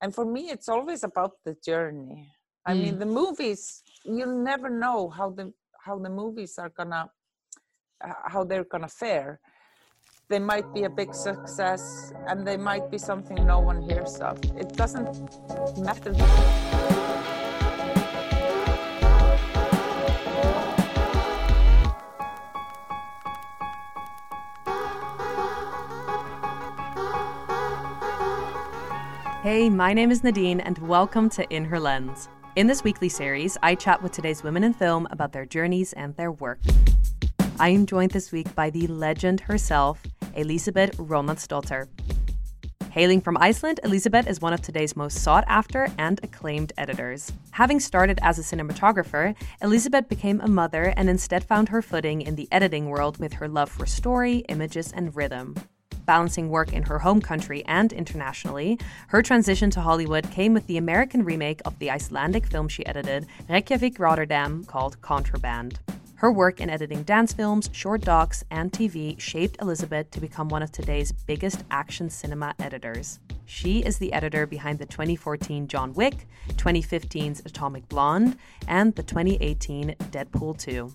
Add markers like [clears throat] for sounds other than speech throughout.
and for me it's always about the journey. I mean Mm. the movies you'll never know how the how the movies are gonna uh, how they're gonna fare. They might be a big success and they might be something no one hears of. It doesn't matter Hey, my name is Nadine, and welcome to In Her Lens. In this weekly series, I chat with today's women in film about their journeys and their work. I am joined this week by the legend herself, Elisabeth Ronaldsdottir. Hailing from Iceland, Elisabeth is one of today's most sought after and acclaimed editors. Having started as a cinematographer, Elisabeth became a mother and instead found her footing in the editing world with her love for story, images, and rhythm. Balancing work in her home country and internationally, her transition to Hollywood came with the American remake of the Icelandic film she edited, Reykjavik Rotterdam, called Contraband. Her work in editing dance films, short docs, and TV shaped Elizabeth to become one of today's biggest action cinema editors. She is the editor behind the 2014 John Wick, 2015's Atomic Blonde, and the 2018 Deadpool 2.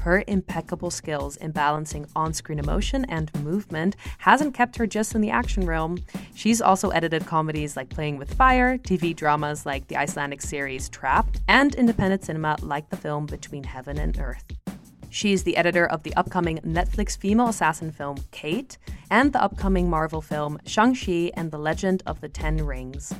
Her impeccable skills in balancing on screen emotion and movement hasn't kept her just in the action realm. She's also edited comedies like Playing with Fire, TV dramas like the Icelandic series Trapped, and independent cinema like the film Between Heaven and Earth. She is the editor of the upcoming Netflix female assassin film Kate and the upcoming Marvel film Shang-Chi and the Legend of the Ten Rings.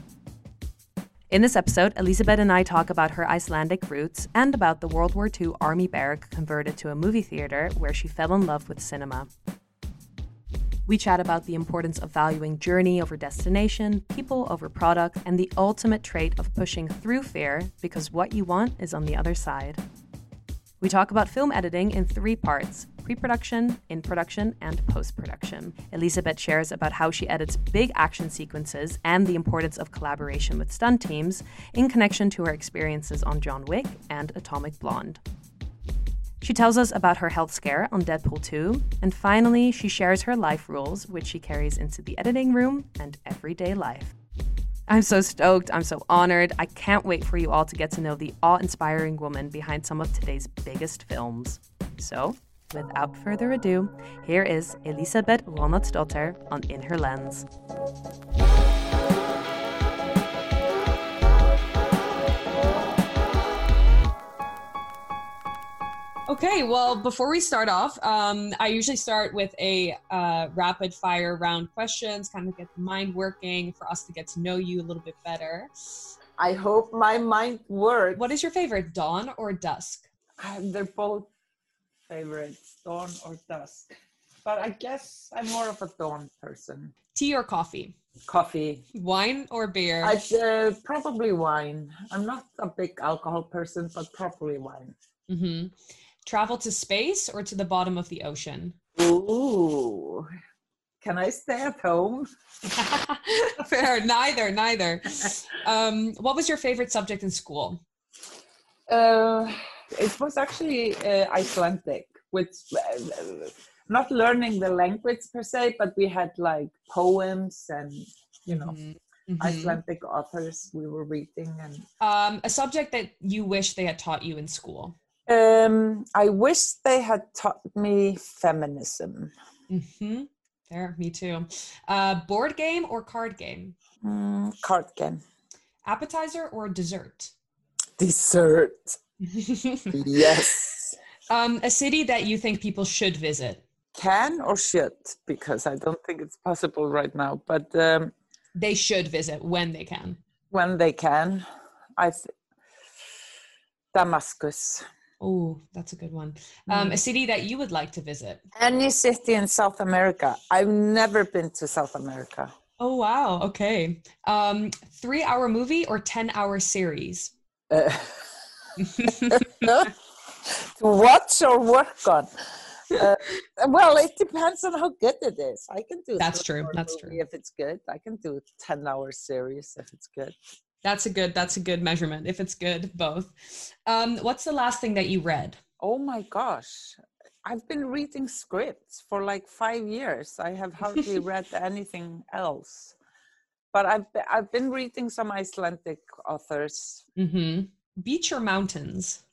In this episode, Elisabeth and I talk about her Icelandic roots and about the World War II army barrack converted to a movie theater where she fell in love with cinema. We chat about the importance of valuing journey over destination, people over product, and the ultimate trait of pushing through fear because what you want is on the other side. We talk about film editing in three parts pre production, in production, and post production. Elisabeth shares about how she edits big action sequences and the importance of collaboration with stunt teams in connection to her experiences on John Wick and Atomic Blonde. She tells us about her health scare on Deadpool 2, and finally, she shares her life rules, which she carries into the editing room and everyday life. I'm so stoked. I'm so honored. I can't wait for you all to get to know the awe inspiring woman behind some of today's biggest films. So, without further ado, here is Elisabeth Ronaldsdottir on In Her Lens. Okay, well, before we start off, um, I usually start with a uh, rapid fire round questions, kind of get the mind working for us to get to know you a little bit better. i hope my mind works What is your favorite, dawn or dusk? Ah, they're both favorites dawn or dusk but i guess i'm more of a dawn person Tea or coffee? coffee Wine or beer? I uh, probably wine. I'm not a big alcohol person, but probably wine. hmm Travel to space or to the bottom of the ocean? Ooh, can I stay at home? [laughs] Fair, neither, neither. [laughs] Um, what was your favorite subject in school? Uh, it was actually uh, Icelandic, which uh, not learning the language per se, but we had like poems and you know Mhm, mhm. Icelandic authors we were reading and. Um, a subject that you wish they had taught you in school. Um, I wish they had taught me feminism. Mm-hmm. There, me too. Uh, board game or card game? Mm, card game. Appetizer or dessert? Dessert. [laughs] Yes. um, a city that you think people should visit? Can or should? Because I don't think it's possible right now. But um, They should visit when they can. when they can, I th- Damascus. Oh, that's a good one. Um, a city that you would like to visit? Any city in South America. I've never been to South America. Oh, wow. Okay. Um, three hour movie or 10 hour series? Uh, [laughs] to watch or work on. Uh, well, it depends on how good it is. I can do. That's true, that's true. If it's good, I can do a ten-hour series if it's good. That's a good, that's a good measurement. If it's good, both. Um, what's the last thing that you read? Oh my gosh, I've been reading scripts for like five years. I have hardly [laughs] read anything else. But I've I've been reading some Icelandic authors. Mm-hmm. Beach or mountains?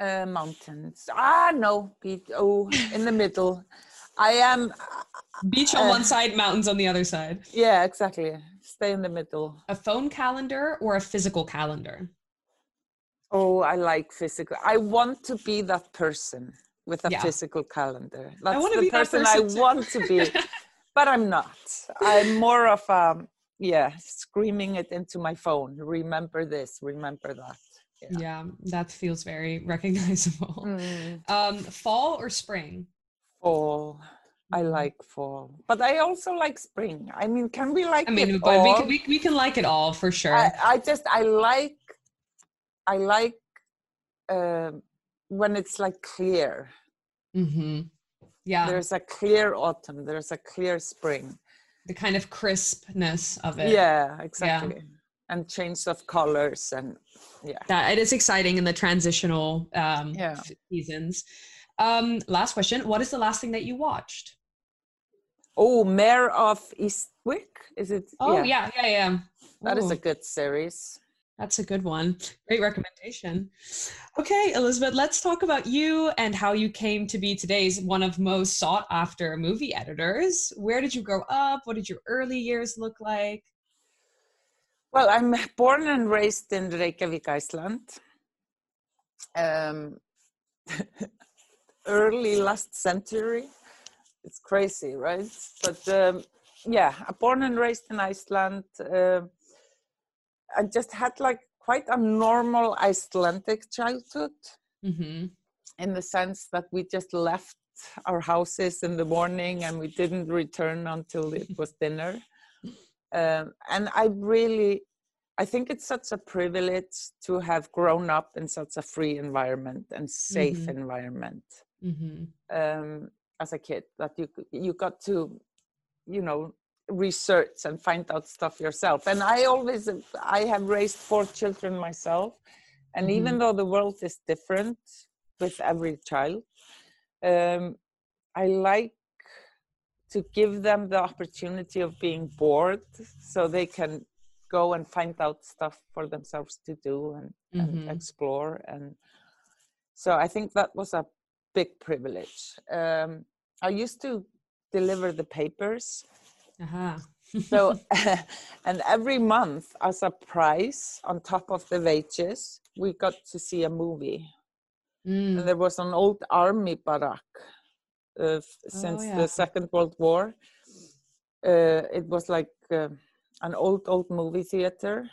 Uh, mountains. Ah, no, beach. Oh, in the middle. I am. Beach on Uh, one side, mountains on the other side. Yeah, exactly. Stay in the middle. A phone calendar or a physical calendar? Oh, I like physical. I want to be that person with a Yeah. physical calendar. That's the be that person, person I too. want to be, [laughs] but I'm not. I'm more of a yeah, screaming it into my phone. Remember this. Remember that. Yeah. Yeah, that feels very [laughs] recognizable. Mm, Um, fall or spring? fall. I Mhm. like fall, but I also like spring. I mean, can we like I mean, it but we can, we, we can like it all for sure. I, I just I like I like um when it's like clear. mm-hmm. Yeah, There's a clear autumn. There's a clear spring. the kind of crispness of it. Yeah, exactly. And change of colors and yeah. that it is exciting in the transitional um, Yeah. seasons. Um, last question: What is the last thing that you watched? Oh, Mare of Easttown. Is it? Oh yeah, yeah, yeah. That is Ooh, a good series. That's a good one. Great recommendation. Okay, Elizabeth, let's talk about you and how you came to be today's one of most sought after movie editors. Where did you grow up? What did your early years look like? Well, I'm born and raised in Reykjavik, Iceland. Um, [laughs] early last century. It's crazy, right? But um, yeah, born and raised in Iceland. Uh, I just had like quite a normal Icelandic childhood Mm-hmm. in the sense that we just left our houses in the morning and we didn't return until it [laughs] was dinner. Um, and I really, I think it's such a privilege to have grown up in such a free environment and safe Mhm. environment Mm-hmm. um, as a kid. That you you got to, you know, research and find out stuff yourself. And I always, I have raised four children myself, and even though the world is different with every child, um, I like to give them the opportunity of being bored, so they can go and find out stuff for themselves to do and, and Mhm. explore. And so I think that was a big privilege. Um, I used to deliver the papers. Uh-huh. So, [laughs] [laughs] and every month, as a prize on top of the wages, we got to see a movie. Mm. And there was an old army barrack uh, since yeah. the Second World War. Uh, it was like uh, an old, old movie theater.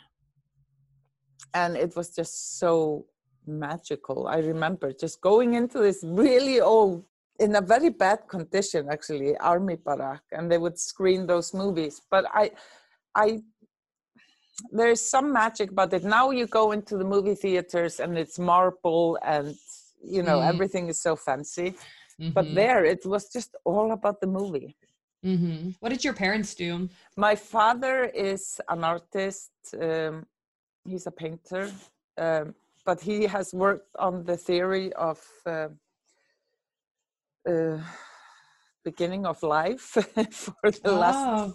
And it was just so magical. I remember just going into this really old, in a very bad condition, actually, army barrack, and they would screen those movies. But I, I, there's some magic about it. Now you go into the movie theaters and it's marble and you know Mm. everything is so fancy. But Mhm. there it was just all about the movie. Mhm. What did your parents do? My father is an artist. Um, he's a painter, um, but he has worked on the theory of uh, uh, beginning of life [laughs] for the last Oh.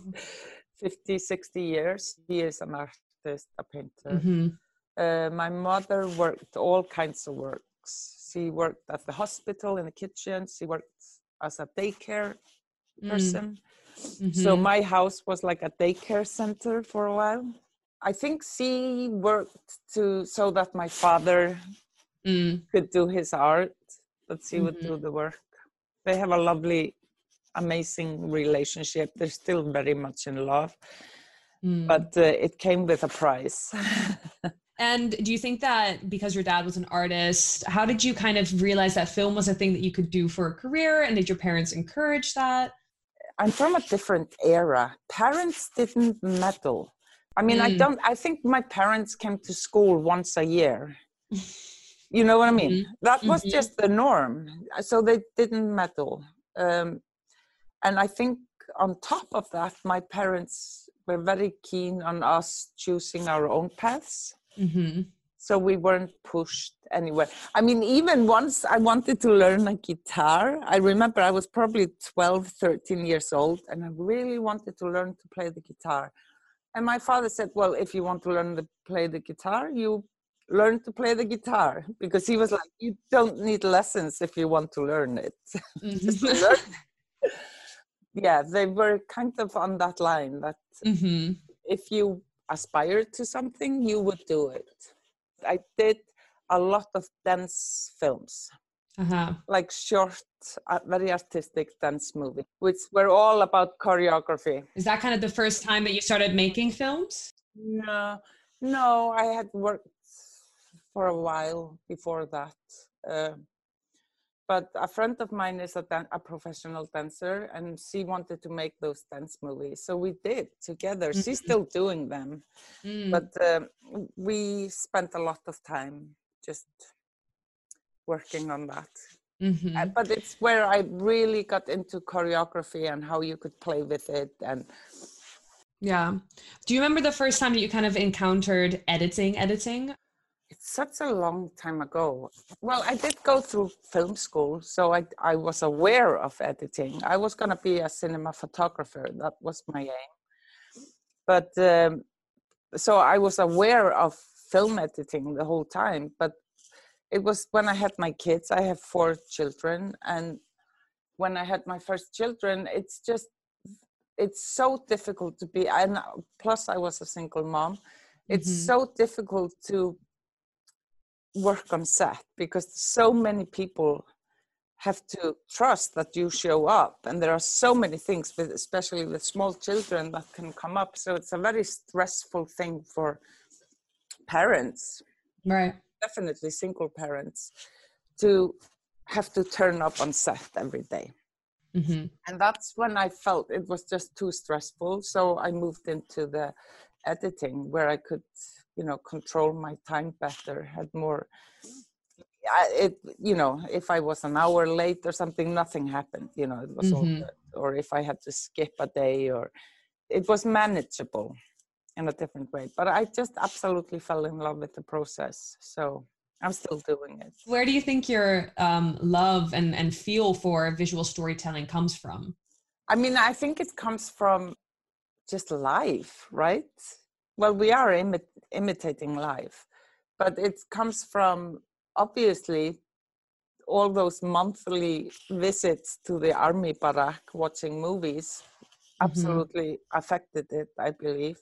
50, 60 years. He is an artist, a painter. Mhm. Uh, my mother worked all kinds of works. She worked at the hospital in the kitchen. She worked as a daycare Mm. person. So Mhm. my house was like a daycare center for a while. I think she worked to so that my father Mm. could do his art, that she would Mm-hmm. do the work. They have a lovely, amazing relationship. They're still very much in love, Mm. but uh, it came with a price. [laughs] And do you think that because your dad was an artist, how did you kind of realize that film was a thing that you could do for a career? And did your parents encourage that? I'm from a different era. Parents didn't meddle. I mean, I Mm. don't, I think my parents came to school once a year. [laughs] You know what I mean? That was Mhm. just the norm. So they didn't meddle. Um, and I think on top of that, my parents were very keen on us choosing our own paths. Mm-hmm. So we weren't pushed anywhere. I mean, even once I wanted to learn a guitar. I remember I was probably 12, 13 years old, and I really wanted to learn to play the guitar. And my father said, Well, if you want to learn to play the guitar, you learn to play the guitar because he was like, You don't need lessons if you want to learn it. [laughs] Mhm. learn. yeah, they were kind of on that line that Mhm. if you aspire to something, you would do it. I did a lot of dance films, Uh-huh. like short, uh, very artistic dance movies, which were all about choreography. Is that kind of the first time that you started making films? No, no, I had worked for a while before that. Uh, but a friend of mine is a, dan- a professional dancer and she wanted to make those dance movies. So we did together. She's Mhm. still doing them. Mm. But um, we spent a lot of time just working on that. Mhm. Uh, But it's where I really got into choreography and how you could play with it and Yeah. Do you remember the first time that you kind of encountered editing? Editing? It's such a long time ago. Well, I did go through film school, so I, I was aware of editing. I was going to be a cinema photographer, that was my aim. But um, so I was aware of film editing the whole time. But it was when I had my kids, I have four children. And when I had my first children, it's just, it's so difficult to be, and plus I was a single mom. It's Mhm. so difficult to work on set because so many people have to trust that you show up and there are so many things with especially with small children that can come up. So it's a very stressful thing for parents Right. definitely single parents to have to turn up on set every day. Hmm and that's when i felt it was just too stressful so i moved into the editing where i could you know control my time better had more I, it you know if i was an hour late or something nothing happened you know it was all Mhm. good or if i had to skip a day or it was manageable in a different way but i just absolutely fell in love with the process so i'm still doing it Where do you think your um, love and, and feel for visual storytelling comes from? I mean, I think it comes from just life, right? Well, we are imi- imitating life, but it comes from obviously all those monthly visits to the army barrack watching movies absolutely affected it, I believe,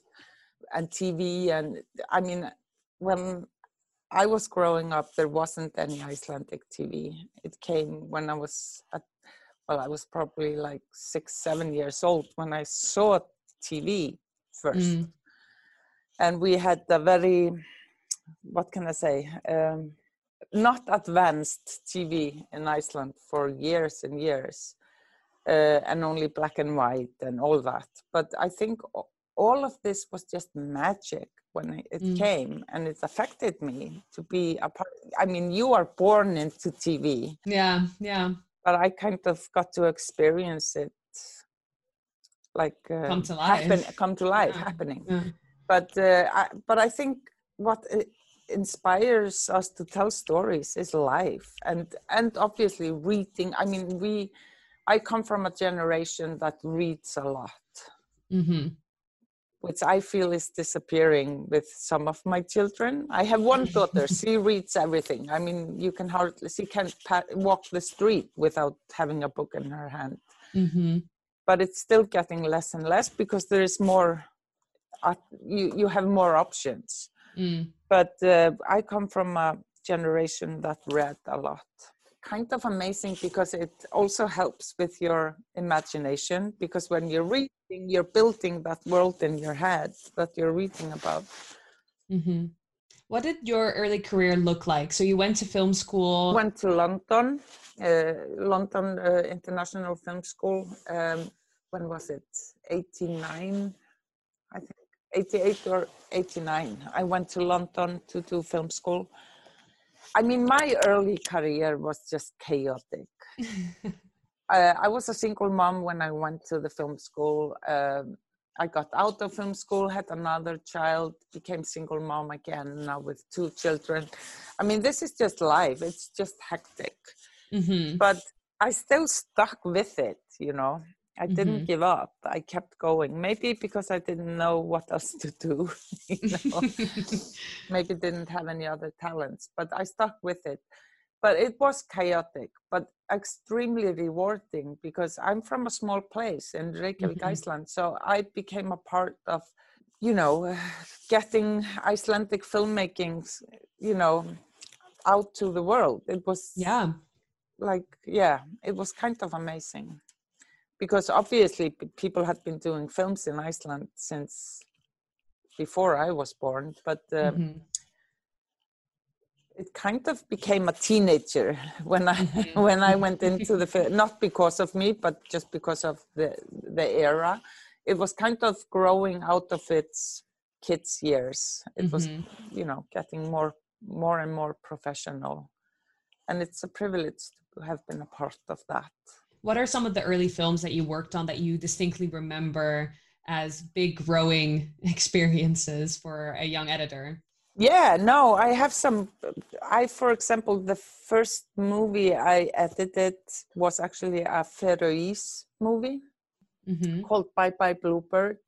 and TV. And I mean, when I was growing up, there wasn't any Icelandic TV. It came when I was at well, I was probably like six, seven years old when I saw TV first. Mm. And we had a very, what can I say, um, not advanced TV in Iceland for years and years, uh, and only black and white and all that. But I think all of this was just magic when it- Mm. came and it affected me to be a part. I mean, you are born into TV Yeah, yeah. but I kind of got to experience it like uh, Come to happen, life. come to life, Yeah, happening. yeah. But uh, I, but I think what inspires us to tell stories is life, and and obviously reading. I mean, we, I come from a generation that reads a lot, hmm which I feel is disappearing with some of my children. I have one daughter; [laughs] she reads everything. I mean, you can hardly she can't pa- walk the street without having a book in her hand. hmm but it's still getting less and less because there is more uh, you you have more options Mm. but uh, i come from a generation that read a lot kind of amazing because it also helps with your imagination because when you're reading you're building that world in your head that you're reading about hmm What did your early career look like? So you went to film school. went to london uh, london uh, international film school um, when was it 89 i think 88 or 89 i went to london to do film school i mean my early career was just chaotic [laughs] uh, I was a single mom when I went to the film school. Um, I got out of film school, had another child, became single mom again, now with two children. I mean, this is just life. It's just hectic. hmm But I still stuck with it, you know. I didn't Mhm. give up. I kept going. Maybe because I didn't know what else to do. [laughs] you know? [laughs] Maybe didn't have any other talents, but I stuck with it. But it was chaotic, but extremely rewarding because I'm from a small place in Reykjavik, Mhm. Iceland. So I became a part of, you know, [sighs] getting Icelandic filmmaking, you know, out to the world. It was yeah. like yeah it was kind of amazing because obviously people had been doing films in iceland since before i was born but um, Mhm. it kind of became a teenager [laughs] when i Mhm. [laughs] when i went into the film not because of me but just because of the the era it was kind of growing out of its kids years it was Mhm. you know getting more more and more professional and it's a privilege to have been a part of that What are some of the early films that you worked on that you distinctly remember as big growing [laughs] experiences for a young editor? Yeah, no, I have some. I, for example, the first movie I edited was actually a Faroese movie hmm called Bye Bye Bluebird.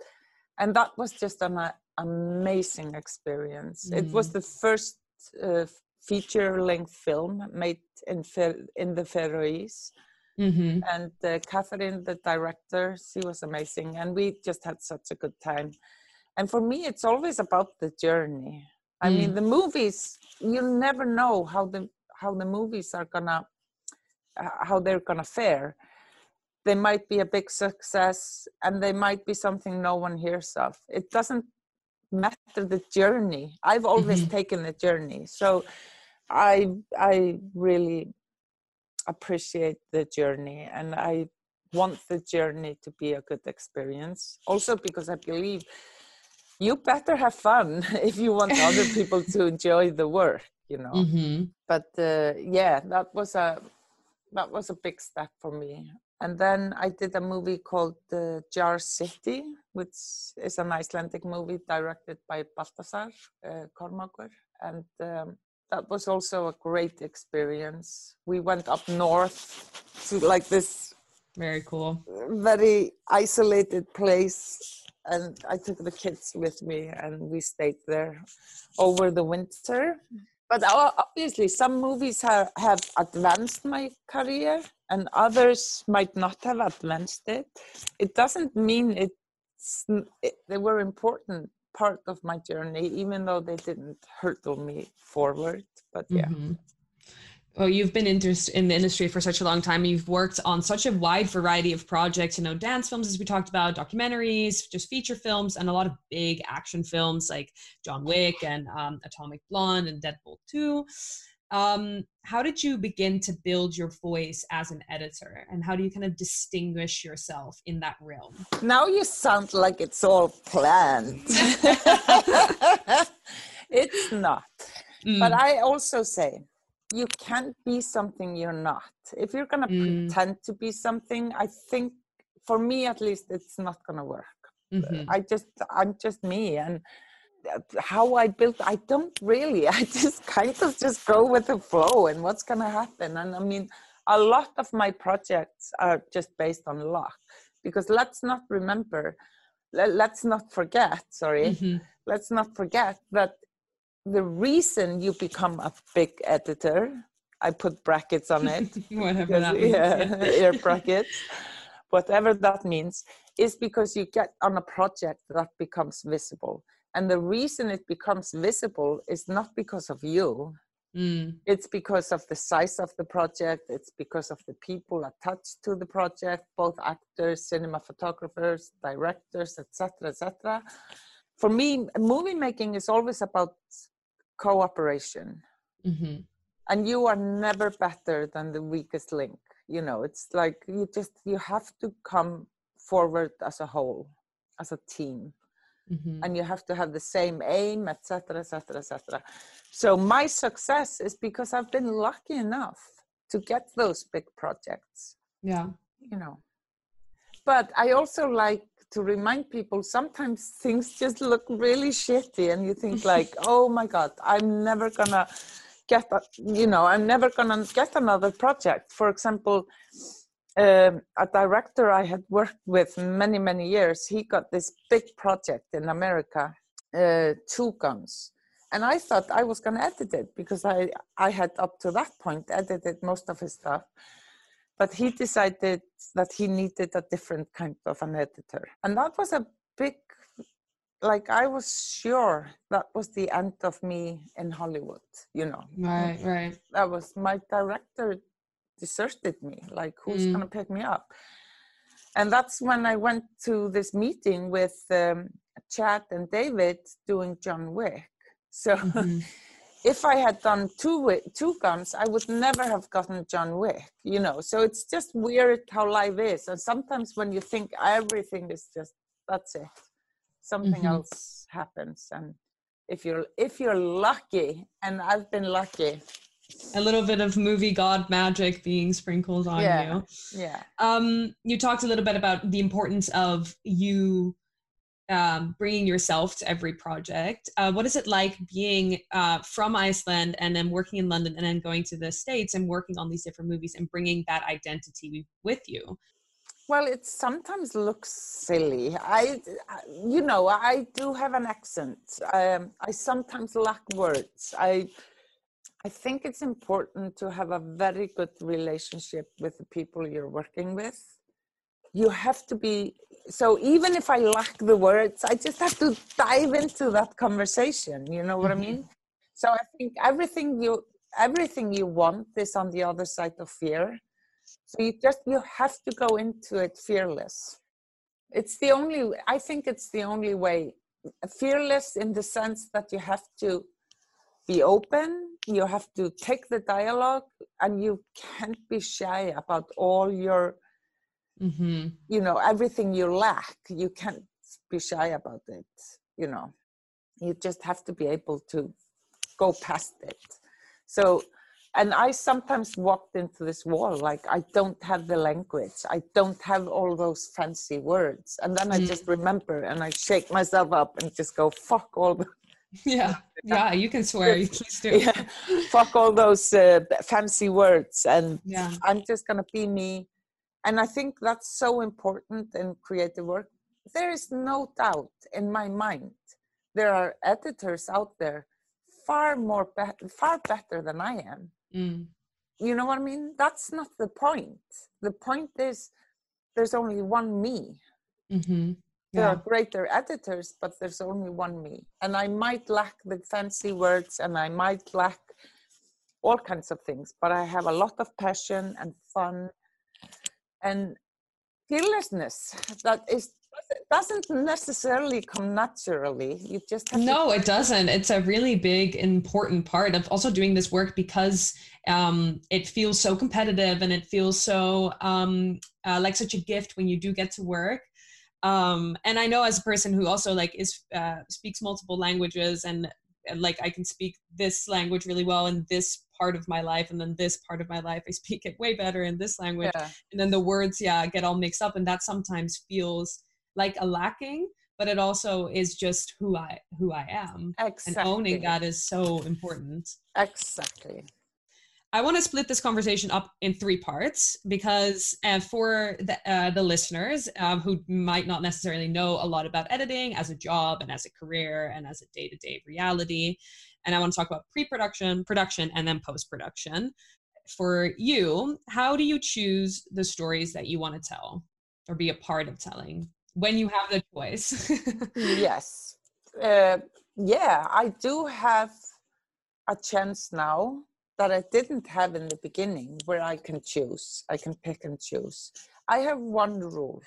And that was just an uh, amazing experience. It was Mm. the first uh, feature length film made in, Fer- in the Faroese. Hmm and uh, Katrin, the director, she was amazing, and we just had such a good time. And for me, it's always about the journey. I mean, Mm. the movies you never know how the how the movies are gonna uh, how they're gonna fare. They might be a big success, and they might be something no one hears of. It doesn't matter the journey. I've always Mhm. taken the journey, so I I really appreciate the journey and I want the journey to be a good experience. Also because I believe you better have fun [laughs] if you want other [laughs] people to enjoy the work, you know. hmm But uh, yeah, that was a that was a big step for me. And then I did a movie called uh, Jar City, which is an Icelandic movie directed by Baltasar uh, Kormakur. And um, that was also a great experience. We went up north to like this Very cool. very isolated place and I took the kids with me and we stayed there over the winter. But obviously, some movies have, have advanced my career and others might not have advanced it. It doesn't mean it's, it, they were important part of my journey, even though they didn't hurtle me forward. But yeah. Mhm. Well, you've been interest in the industry for such a long time. You've worked on such a wide variety of projects, you know, dance films, as we talked about, documentaries, just feature films, and a lot of big action films like John Wick and um, Atomic Blonde and Deadpool 2. Um, how did you begin to build your voice as an editor? And how do you kind of distinguish yourself in that realm? Now you sound like it's all planned. [laughs] [laughs] it's not. But Mm, I also say you can't be something you're not. If you're going to Mm. pretend to be something, I think for me at least it's not going to work. mhm, I just I'm just me and how I built I don't really [laughs] I just kind of just go with the flow and what's going to happen and I mean a lot of my projects are just based on luck because let's not remember le- let's not forget sorry mhm. let's not forget that the reason you become a big editor I put brackets on it [laughs] Whatever that [laughs] means. yeah, yeah. air brackets, whatever that means, is because you get on a project that becomes visible. And the reason it becomes visible is not because of you, Mm, it's because of the size of the project, it's because of the people attached to the project, both actors, cinema photographers, directors, etc., etc. For me, movie making is always about cooperation. Mhm, and you are never better than the weakest link you know? It's like you just you have to come forward as a whole as a team mhm. and you have to have the same aim etc etc etc so my success is because i've been lucky enough to get those big projects Yeah. you know but i also like to remind people sometimes things just look really shitty and you think like [laughs] oh my god i'm never gonna get a, you know i'm never gonna get another project for example um, a director I had worked with many, many years, he got this big project in America, uh, Two Guns. And I thought I was going to edit it because I, I had up to that point edited most of his stuff. But he decided that he needed a different kind of an editor. And that was a big, like, I was sure that was the end of me in Hollywood, you know. Right, right. That was my director deserted me like who's Mm. going to pick me up and that's when i went to this meeting with um, chad and david doing john wick so Mhm. [laughs] if i had done two two guns i would never have gotten john wick you know so it's just weird how life is and sometimes when you think everything is just that's it something Mhm. else happens and if you're if you're lucky and i've been lucky A little bit of movie god magic being sprinkled on Yeah. you. yeah Um, you talked a little bit about the importance of you um, bringing yourself to every project. Uh, what is it like being uh, from Iceland and then working in London and then going to the States and working on these different movies and bringing that identity with you? Well, it sometimes looks silly. I, you know, I do have an accent. Um, I sometimes lack words. I, I think it's important to have a very good relationship with the people you're working with. You have to be so. Even if I lack the words, I just have to dive into that conversation. You know what Mhm. I mean? So I think everything you everything you want is on the other side of fear. So you just you have to go into it fearless. It's the only I think it's the only way. Fearless in the sense that you have to be open, you have to take the dialogue and you can't be shy about all your Mm-hmm. you know everything you lack. You can't be shy about it, you know. You just have to be able to go past it. So and I sometimes walked into this wall like I don't have the language. I don't have all those fancy words. And then I Mm. just remember and I shake myself up and just go, fuck all the Yeah, yeah, you can swear. You please do. yeah, fuck all those uh, fancy words and Yeah. I'm just gonna be me. And I think that's so important in creative work. There is no doubt in my mind there are editors out there far more be- far better than I am. Mm. You know what I mean? That's not the point. The point is there's only one me. Mm-hmm. There Yeah. are greater editors, but there's only one me. And I might lack the fancy words and I might lack all kinds of things, but I have a lot of passion and fun and fearlessness that is doesn't necessarily come naturally. You just have to No, it doesn't. It's a really big, important part of also doing this work because um, it feels so competitive and it feels so um, uh, like such a gift when you do get to work. Um, and I know as a person who also like is uh, speaks multiple languages and, and like I can speak this language really well in this part of my life, and then this part of my life I [laughs] speak it way better in this language yeah. and then the words yeah get all mixed up and that sometimes feels like a lacking but it also is just who i who i am Exactly. and owning that is so important Exactly. I want to split this conversation up in three parts because uh, for the, uh, the listeners um, who might not necessarily know a lot about editing as a job and as a career and as a day-to-day reality and i want to talk about pre-production production and then post-production. For you how do you choose the stories that you want to tell or be a part of telling when you have the choice? [laughs] Yes. Uh, yeah, I do have a chance now that I didn't have in the beginning where I can choose. I can pick and choose. I have one rule.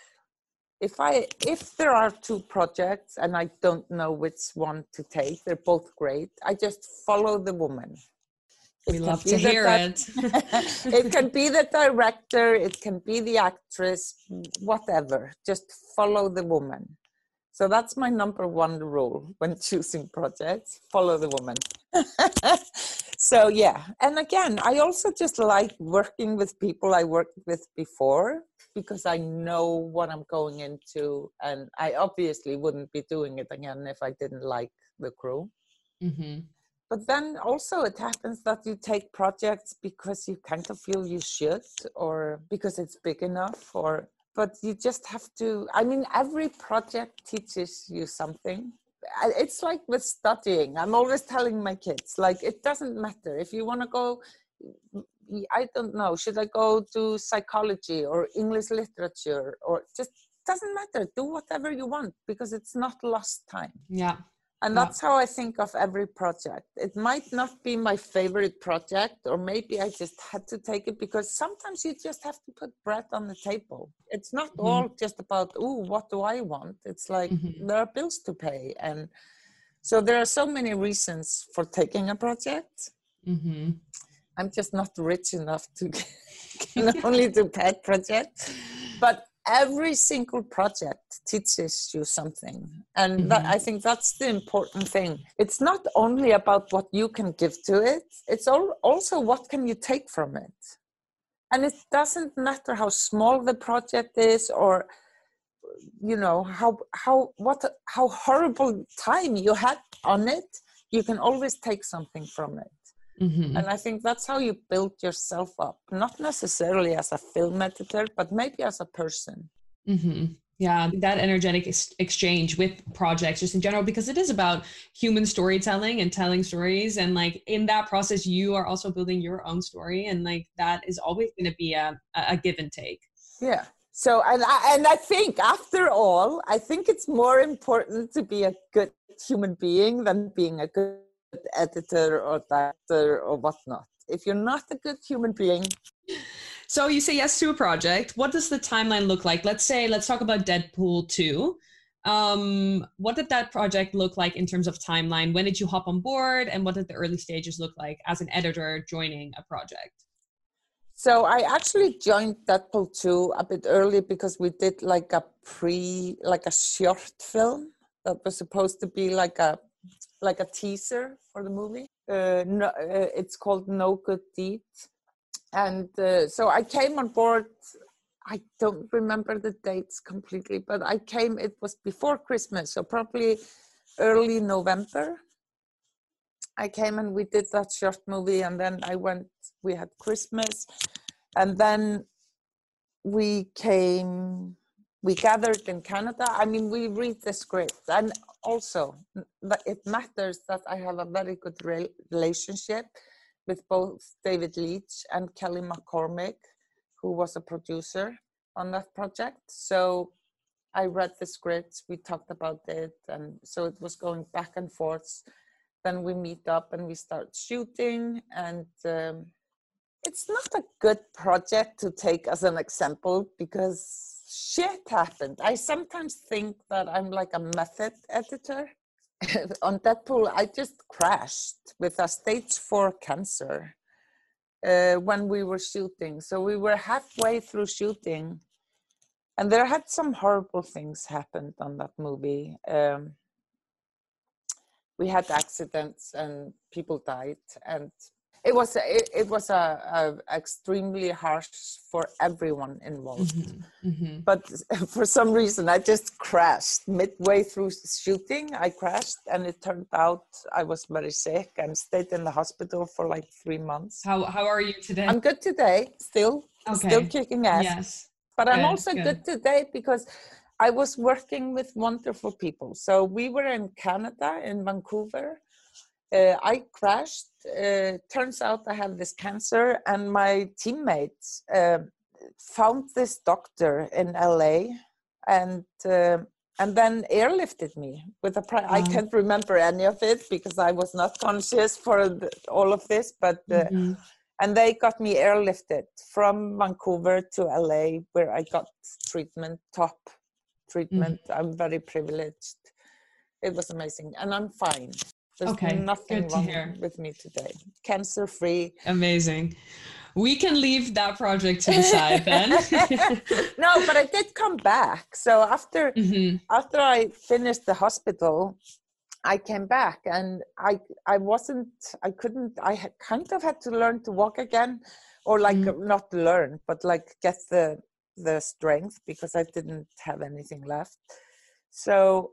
If I if there are two projects and I don't know which one to take, they're both great. I just follow the woman. we It can love to hear di- it [laughs] it can be the director, it can be the actress, whatever. Just follow the woman. So that's my number one rule when [laughs] choosing projects follow the woman. [laughs] so, yeah. And again, I also just like working with people I worked with before because I know what I'm going into. And I obviously wouldn't be doing it again if I didn't like the crew. mm-hmm. but then also it happens that you take projects because you kind of feel you should or because it's big enough or but you just have to i mean every project teaches you something it's like with studying. I'm always telling my kids like it doesn't matter. If you want to go i don't know should i go to psychology or english literature or just doesn't matter. Do whatever you want because it's not lost time. Yeah and that's how i think of every project it might not be my favorite project or maybe i just had to take it because sometimes you just have to put bread on the table it's not mm-hmm. all just about oh what do i want it's like mm-hmm. there are bills to pay and so there are so many reasons for taking a project mm-hmm. i'm just not rich enough to [laughs] can only do pet projects but every single project teaches you something. And mm-hmm. that, i think that's the important thing. It's not only about what you can give to it it's all, also what can you take from it. And it doesn't matter how small the project is or you know how how what how horrible time you had on it you can always take something from it Mm-hmm. And I think that's how you build yourself up, not necessarily as a film editor, but maybe as a person. Mm-hmm. Yeah, that energetic ex- exchange with projects, just in general, because it is about human storytelling and telling stories. And like in that process, you are also building your own story. And like that is always going to be a, a give and take. Yeah. So, and I, and I think after all, I think it's more important to be a good human being than being a good editor or director or whatnot. If you're not a good human being. So you say yes to a project. What does the timeline look like? Let's say, let's talk about Deadpool 2. Um, what did that project look like in terms of timeline? When did you hop on board? And what did the early stages look like as an editor joining a project? So I actually joined Deadpool 2 a bit early because we did like a pre, like a short film that was supposed to be like a like a teaser for the movie. Uh, no, uh, it's called No Good Deed, and uh, so I came on board. I don't remember the dates completely, but I came. It was before Christmas, so probably early November. I came and we did that short movie, and then I went. We had Christmas, and then we came we gathered in Canada. I mean, we read the script, and also it matters that I have a very good re- relationship with both David Leitch and Kelly McCormick, who was a producer on that project. So I read the scripts, we talked about it, and so it was going back and forth. Then we meet up and we start shooting, and um, it's not a good project to take as an example because shit happened. I sometimes think that I'm like a method editor. [laughs] On Deadpool, I just crashed with a stage four cancer uh, when we were shooting. So we were halfway through shooting, and there had some horrible things happened on that movie. Um, we had accidents and people died, and it was it, it was a, a, extremely harsh for everyone involved mm-hmm, mm-hmm. but [laughs] for some reason i just crashed midway through shooting i crashed and it turned out i was very sick and stayed in the hospital for like three months how, how are you today i'm good today still okay. still kicking ass yes but i'm also good. good today because I was working with wonderful people. So we were in Canada, in Vancouver, uh, I crashed. Uh, turns out I have this cancer, and my teammates uh, found this doctor in LA, and uh, and then airlifted me with a. Pri- I can't remember any of it because I was not conscious for the, all of this, but. Uh, mm-hmm. And they got me airlifted from Vancouver to LA, where I got treatment, top treatment. Mm-hmm. I'm very privileged. It was amazing, and I'm fine. There's okay, nothing wrong hear. with me today. Cancer free. Amazing. We can leave that project to the side then. [laughs] no, but I did come back. So after mm-hmm. after I finished the hospital, I came back and I I wasn't I couldn't I had kind of had to learn to walk again or like mm-hmm. not learn but like get the the strength because I didn't have anything left. So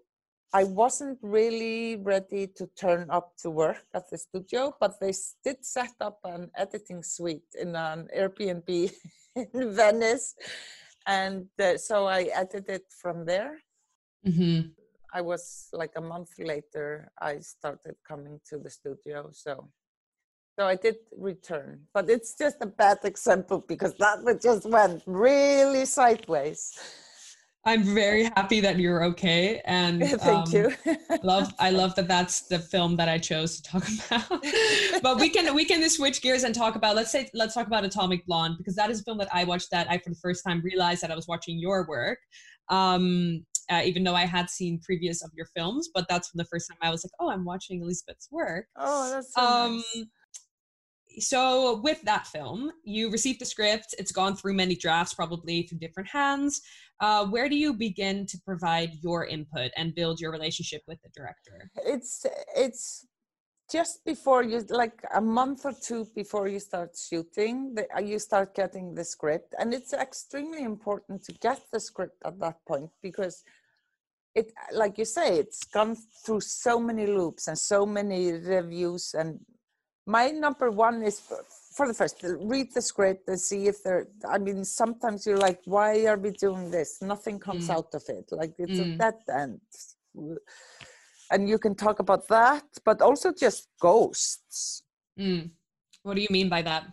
I wasn't really ready to turn up to work at the studio, but they did set up an editing suite in an Airbnb [laughs] in Venice. And uh, so I edited from there. Mm-hmm. I was like a month later, I started coming to the studio. So so I did return, but it's just a bad example because that just went really sideways. I'm very happy that you're okay, and [laughs] thank um, you. [laughs] love, I love that that's the film that I chose to talk [laughs] about. but we can we can switch gears and talk about let's say let's talk about Atomic Blonde because that is a film that I watched that I for the first time realized that I was watching your work. Um, uh, even though I had seen previous of your films, but that's the first time I was like, oh, I'm watching Elizabeth's work. Oh, that's so um, nice so with that film you received the script it's gone through many drafts probably through different hands uh, where do you begin to provide your input and build your relationship with the director? It's it's just before you like a month or two before you start shooting the, uh, you start getting the script. And it's extremely important to get the script at that point because it like you say it's gone through so many loops and so many reviews. And my number one is for the first read the script and see if there i mean sometimes you're like why are we doing this nothing comes mm. out of it like it's mm. a dead end and you can talk about that but also just ghosts mm. what do you mean by that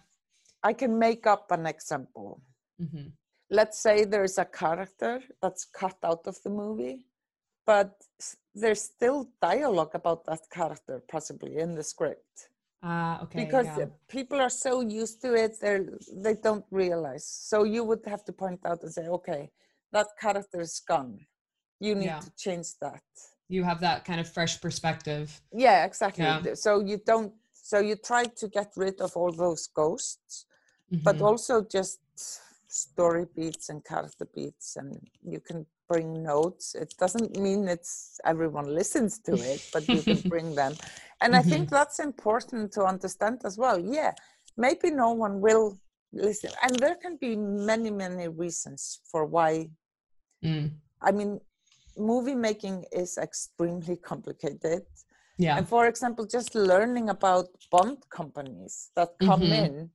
i can make up an example mm-hmm. let's say there's a character that's cut out of the movie but there's still dialogue about that character possibly in the script Ah, okay. Because yeah. people are so used to it, they they don't realize. So you would have to point out and say, okay, that character is gone. You need yeah. to change that. You have that kind of fresh perspective. Yeah, exactly. Yeah. So you don't. So you try to get rid of all those ghosts, mm-hmm. but also just story beats and character beats, and you can bring notes. It doesn't mean it's everyone listens to [laughs] it, but you can bring them and mm-hmm. i think that's important to understand as well yeah maybe no one will listen and there can be many many reasons for why mm. i mean movie making is extremely [laughs] complicated yeah and for example just learning about bond companies that come mm-hmm. in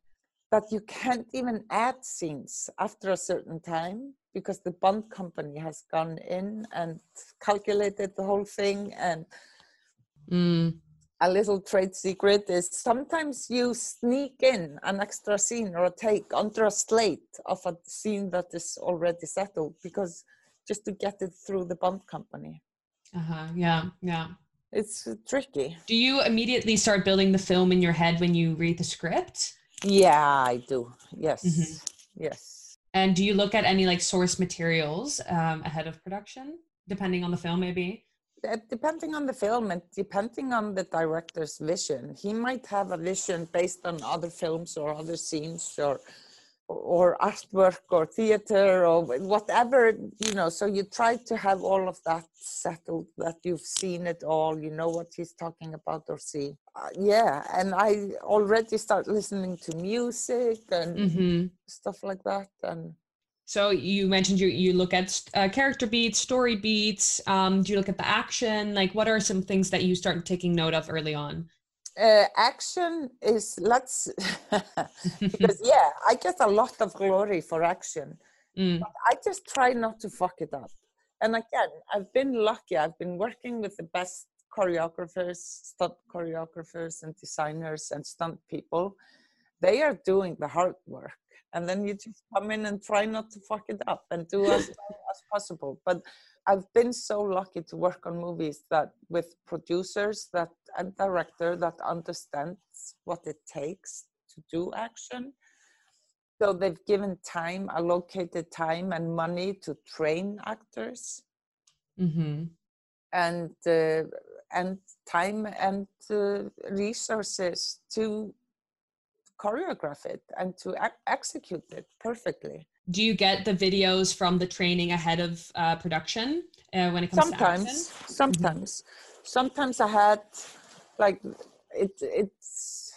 that you can't even add scenes after a certain time because the bond company has gone in and calculated the whole thing and mm a little trade secret is sometimes you sneak in an extra scene or a take under a slate of a scene that is already settled because just to get it through the bond company. Uh-huh. Yeah, yeah. It's tricky. Do you immediately start building the film in your head when you read the script? Yeah, I do. Yes. Mm-hmm. Yes. And do you look at any like source materials um, ahead of production, depending on the film, maybe? depending on the film and depending on the director's vision he might have a vision based on other films or other scenes or or artwork or theater or whatever you know so you try to have all of that settled that you've seen it all you know what he's talking about or see uh, yeah and i already start listening to music and mm-hmm. stuff like that and so you mentioned you you look at uh, character beats, story beats. Um, do you look at the action? Like, what are some things that you start taking note of early on? Uh, action is let's [laughs] because [laughs] yeah, I get a lot of glory for action. Mm. But I just try not to fuck it up. And again, I've been lucky. I've been working with the best choreographers, stunt choreographers, and designers and stunt people. They are doing the hard work and then you just come in and try not to fuck it up and do [laughs] as as possible but i've been so lucky to work on movies that with producers that and director that understands what it takes to do action so they've given time allocated time and money to train actors mm-hmm. and uh, and time and uh, resources to choreograph it and to ac- execute it perfectly. Do you get the videos from the training ahead of uh, production uh, when it comes sometimes, to? Sometimes, mm-hmm. sometimes I had like it. It's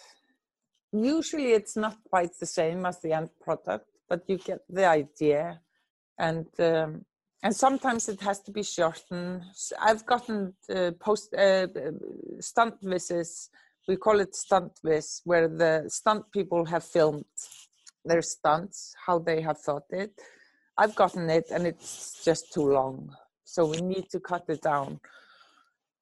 usually it's not quite the same as the end product, but you get the idea, and um, and sometimes it has to be shortened. I've gotten uh, post uh, stunt visits. We call it stunt vis, where the stunt people have filmed their stunts, how they have thought it. I've gotten it, and it's just too long, so we need to cut it down.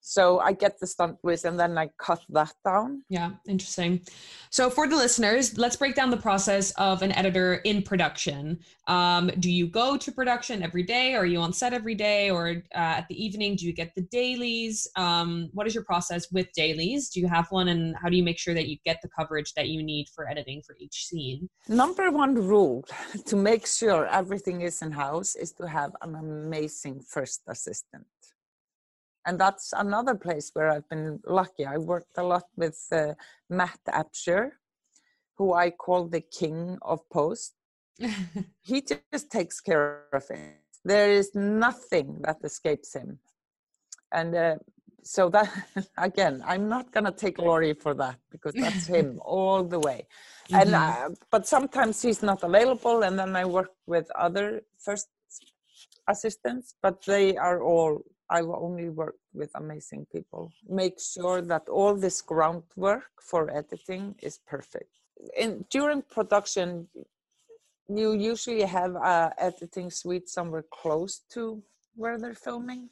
So I get the stunt vis and then I cut that down. Yeah, interesting. So for the listeners, let's break down the process of an editor in production. Um, do you go to production every day? Or are you on set every day? Or uh, at the evening, do you get the dailies? Um, what is your process with dailies? Do you have one? And how do you make sure that you get the coverage that you need for editing for each scene? Number one rule to make sure everything is in house is to have an amazing first assistant and that's another place where I've been lucky. I worked a lot with uh, Matt Absher, who I call the king of post. [laughs] he just takes care of it. There is nothing that escapes him, and uh, so that [laughs] again, I'm not gonna take glory for that because that's [laughs] him all the way. Mm-hmm. And uh, but sometimes he's not available, and then I work with other first assistants, but they are all I will only work with amazing people. Make sure that all this groundwork for editing is perfect. In during production, you usually have a editing suite somewhere close to where they're filming,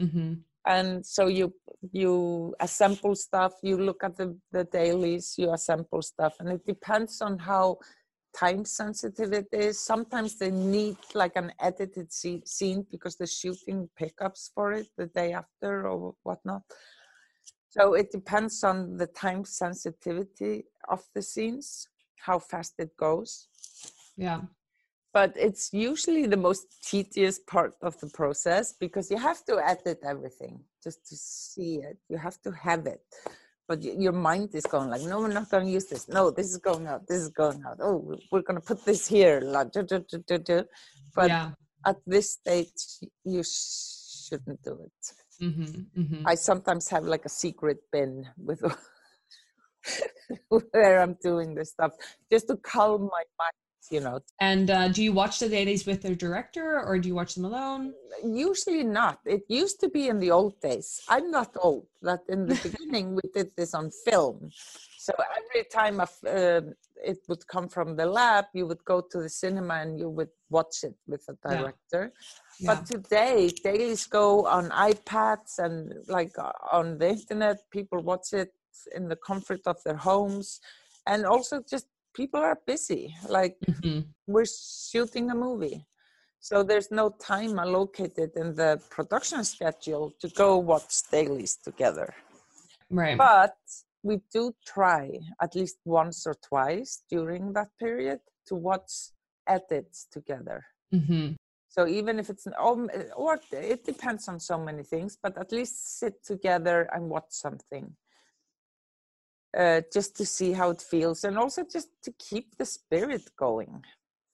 mm-hmm. and so you you assemble stuff. You look at the the dailies. You assemble stuff, and it depends on how time sensitive it is. Sometimes they need like an edited scene because they're shooting pickups for it the day after or whatnot. So it depends on the time sensitivity of the scenes, how fast it goes. Yeah. But it's usually the most tedious part of the process because you have to edit everything just to see it. You have to have it but your mind is going like, no, we're not going to use this. No, this is going out. This is going out. Oh, we're going to put this here. Like, do, do, do, do, But yeah. at this stage, you shouldn't do it. Mm-hmm, mm-hmm. I sometimes have like a secret bin with [laughs] where I'm doing this stuff just to calm my mind you know. And uh, do you watch the dailies with the director or do you watch them alone? Usually not. It used to be in the old days. I'm not old, but in the [laughs] beginning we did this on film. So every time uh, it would come from the lab, you would go to the cinema and you would watch it with the director. Yeah. But today, dailies go on iPads and like on the internet. People watch it in the comfort of their homes and also just people are busy like mm-hmm. we're shooting a movie. So there's no time allocated in the production schedule to go watch dailies together. Right. But we do try at least once or twice during that period to watch edits together. Mm-hmm. so even if it's oh, or it depends on so many things but at least sit together and watch something uh, just to see how it feels and also just to keep the spirit going.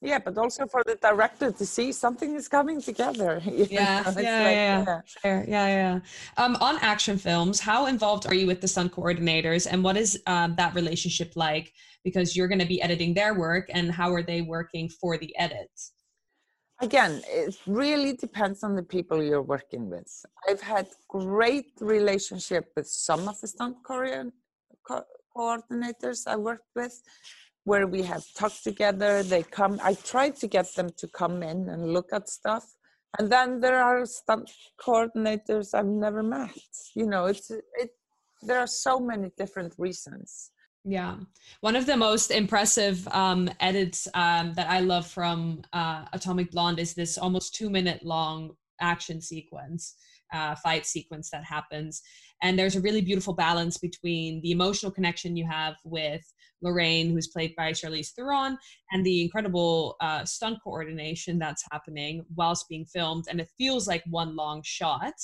Yeah but also for the director to see something is coming together [laughs] yeah yeah, like, yeah, yeah, yeah. yeah yeah um, on action films how involved are you with the stunt coordinators and what is um, that relationship like? Because you're going to be editing their work and how are they working for the edits? Again it really depends on the people you're working with. I've had great relationship with some of the stunt co- coordinators I worked with where we have talked together. They come, I try to get them to come in and look at stuff. And then there are stunt coordinators I've never met. You know, it's it. There are so many different reasons. Yeah, one of the most impressive um, edits um, that I love from uh, Atomic Blonde is this almost two minute long action sequence, uh, fight sequence that happens, and there's a really beautiful balance between the emotional connection you have with Lorraine, who's played by Charlize Theron, and the incredible uh, stunt coordination that's happening whilst being filmed. And it feels like one long shot.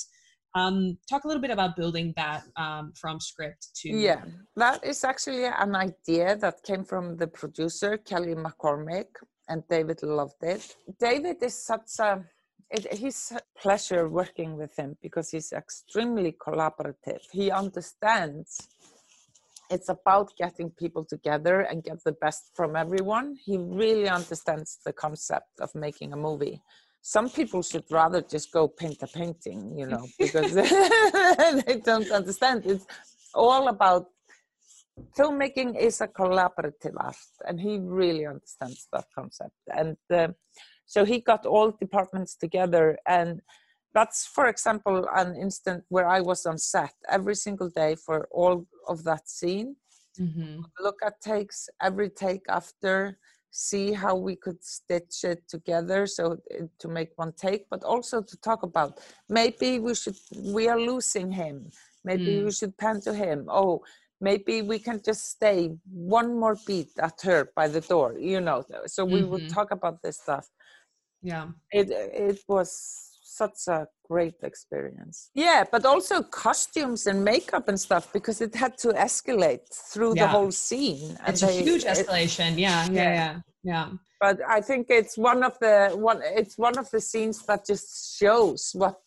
Um, talk a little bit about building that um, from script to. Yeah, that is actually an idea that came from the producer, Kelly McCormick, and David loved it. David is such a it, he's a pleasure working with him because he's extremely collaborative. He understands it's about getting people together and get the best from everyone. He really understands the concept of making a movie. some people should rather just go paint a painting, you know, because [laughs] they don't understand. It's all about filmmaking is a collaborative art, and he really understands that concept. And uh, so he got all departments together, and that's, for example, an instant where I was on set every single day for all of that scene. Mm-hmm. Look at takes every take after see how we could stitch it together so to make one take but also to talk about maybe we should we are losing him maybe mm. we should pan to him oh maybe we can just stay one more beat at her by the door you know so we mm-hmm. would talk about this stuff yeah it it was such a great experience. Yeah, but also costumes and makeup and stuff because it had to escalate through yeah. the whole scene. It's and a they, huge escalation. It, yeah, yeah, yeah, yeah. But I think it's one of the one. It's one of the scenes that just shows what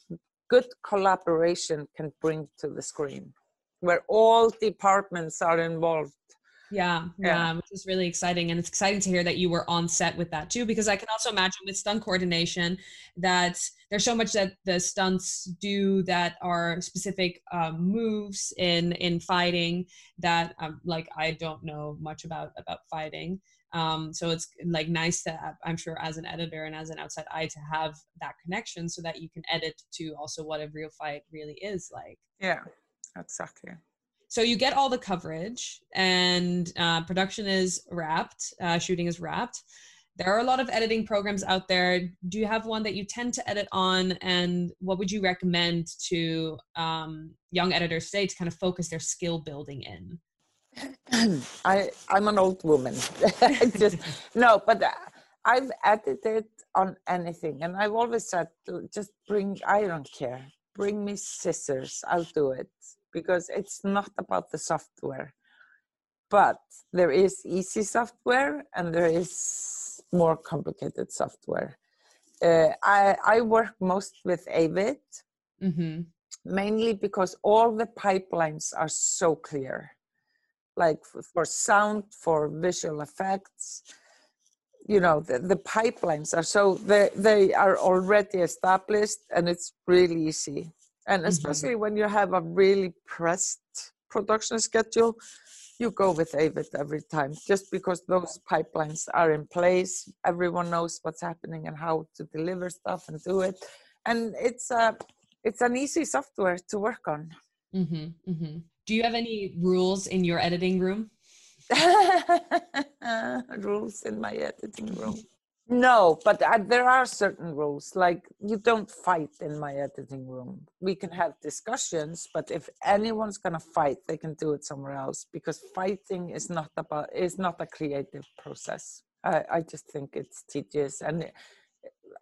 good collaboration can bring to the screen, where all departments are involved yeah, yeah, which is really exciting. And it's exciting to hear that you were on set with that too, because I can also imagine with stunt coordination that there's so much that the stunts do that are specific um, moves in in fighting that um, like I don't know much about about fighting. Um, so it's like nice to have, I'm sure as an editor and as an outside eye to have that connection so that you can edit to also what a real fight really is like. Yeah, exactly so you get all the coverage and uh, production is wrapped uh, shooting is wrapped there are a lot of editing programs out there do you have one that you tend to edit on and what would you recommend to um, young editors today to kind of focus their skill building in [clears throat] I, I'm an old woman. [laughs] just no, but uh, I've edited on anything, and I've always said, just bring. I don't care. Bring me scissors. I'll do it because it's not about the software but there is easy software and there is more complicated software. Uh, I, I work most with avid mm-hmm. mainly because all the pipelines are so clear like for sound for visual effects. You know the, the pipelines are so they, they are already established and it's really easy and mm-hmm. especially mm-hmm. when you have a really pressed production schedule you go with avid every time just because those pipelines are in place everyone knows what's happening and how to deliver stuff and do it and it's a it's an easy software to work on mm-hmm, mm-hmm. do you have any rules in your editing room [laughs] rules in my editing room no, but uh, there are certain rules. Like you don't fight in my editing room. We can have discussions, but if anyone's gonna fight, they can do it somewhere else because fighting is not about is not a creative process. I, I just think it's tedious, and it,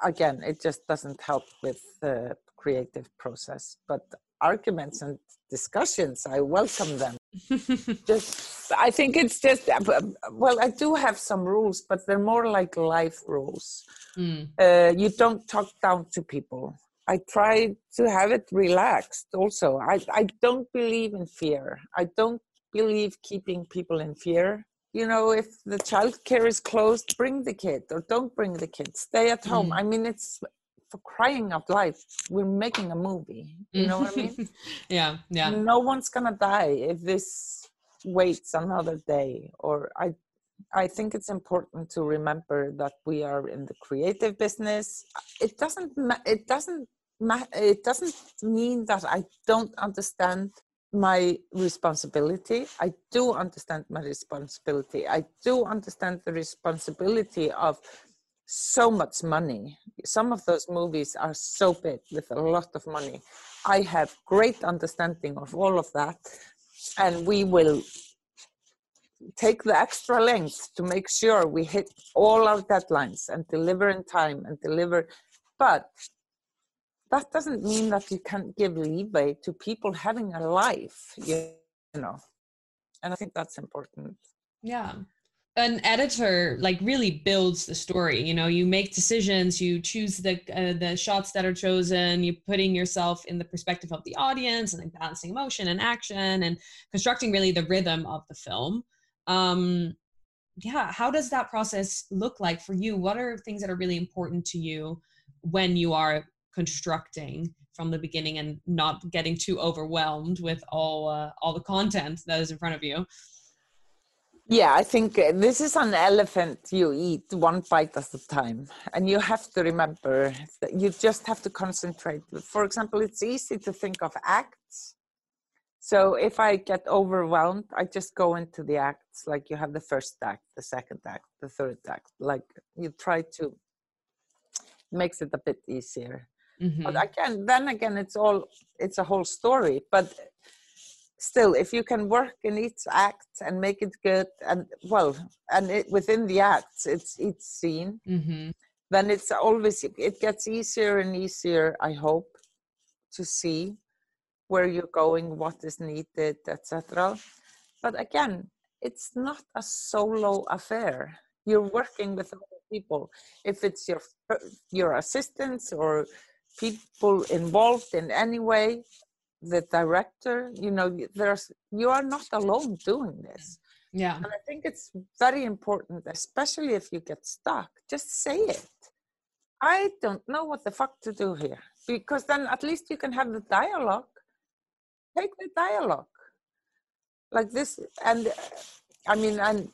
again, it just doesn't help with the creative process. But arguments and discussions, I welcome them. [laughs] just, I think it's just, well, I do have some rules, but they're more like life rules. Mm. Uh, you don't talk down to people. I try to have it relaxed also. I, I don't believe in fear. I don't believe keeping people in fear. You know, if the child care is closed, bring the kid or don't bring the kid. Stay at home. Mm. I mean, it's for crying out loud, we're making a movie. You know what I mean? [laughs] yeah, yeah. No one's gonna die if this waits another day. Or I, I think it's important to remember that we are in the creative business. It doesn't. It doesn't. It doesn't mean that I don't understand my responsibility. I do understand my responsibility. I do understand the responsibility of so much money. Some of those movies are so big with a lot of money. I have great understanding of all of that, and we will take the extra length to make sure we hit all our deadlines and deliver in time and deliver. But that doesn't mean that you can't give leeway to people having a life, you know. And I think that's important. Yeah an editor like really builds the story you know you make decisions you choose the uh, the shots that are chosen you're putting yourself in the perspective of the audience and balancing emotion and action and constructing really the rhythm of the film. Um yeah how does that process look like for you? What are things that are really important to you when you are constructing from the beginning and not getting too overwhelmed with all uh, all the content that is in front of you yeah, I think uh, this is an elephant you eat one bite at a time. And you have to remember that you just have to concentrate. For example, it's easy to think of acts. So if I get overwhelmed, I just go into the acts. Like you have the first act, the second act, the third act. Like you try to makes it a bit easier. Mm-hmm. But again, then again, it's all it's a whole story. But still if you can work in each act and make it good and well and it, within the acts it's each scene mm-hmm. then it's always it gets easier and easier i hope to see where you're going what is needed etc but again it's not a solo affair. You're working with other people. If it's your your assistants or people involved in any way the director you know there's you are not alone doing this. Yeah. And i think it's very important especially if you get stuck just say it. I don't know what the fuck to do here because then at least you can have the dialogue. Take the dialogue. Like this and i mean and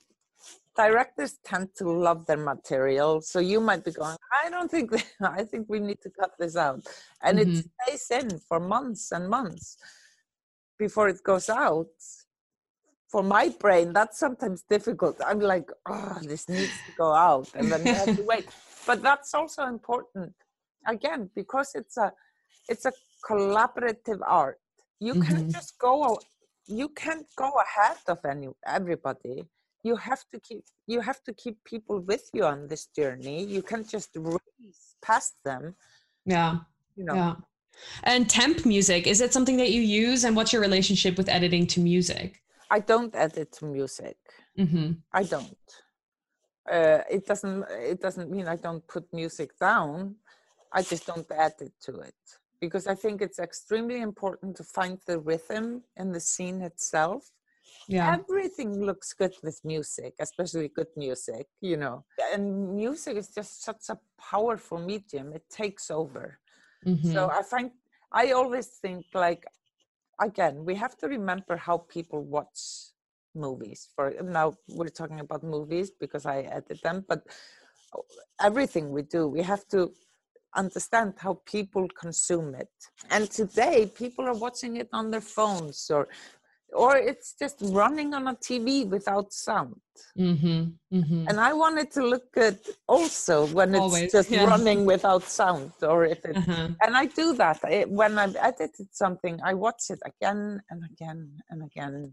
directors tend to love their material so you might be going i don't think [laughs] i think we need to cut this out. And mm-hmm. it stays in for months and months before it goes out. For my brain that's sometimes difficult. I'm like oh this needs to go out and then you have to wait. [laughs] But that's also important. Again because it's a it's a collaborative art you mm-hmm. can't just go you can't go ahead of any everybody you have to keep you have to keep people with you on this journey. You can't just race past them. Yeah you know. yeah. And temp music is it something that you use and what's your relationship with editing to music? I don't edit to music. Mm-hmm. i don't. Uh, it doesn't it doesn't mean i don't put music down. I just don't add it to it. Because i think it's extremely important to find the rhythm in the scene itself yeah. Everything looks good with music especially good music you know and music is just such a powerful medium it takes over. Mm-hmm. so i find i always think like again we have to remember how people watch movies for now we're talking about movies because i edit them but everything we do we have to understand how people consume it. And today people are watching it on their phones or or it's just running on a TV without sound. Mm-hmm, mm-hmm. And I wanted to look good also when it's Always, just yeah. running without sound, or if it. Uh-huh. And I do that I, when I've edited something. I watch it again and again and again.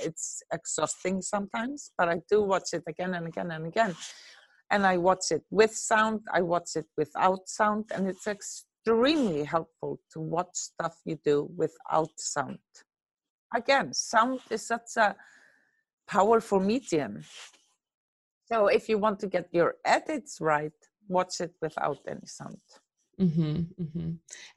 It's exhausting sometimes, but I do watch it again and again and again. And I watch it with sound. I watch it without sound, and it's extremely helpful to watch stuff you do without sound again, sound is such a powerful medium. So if you want to get your edits right, watch it without any sound. Mm-hmm, mm-hmm.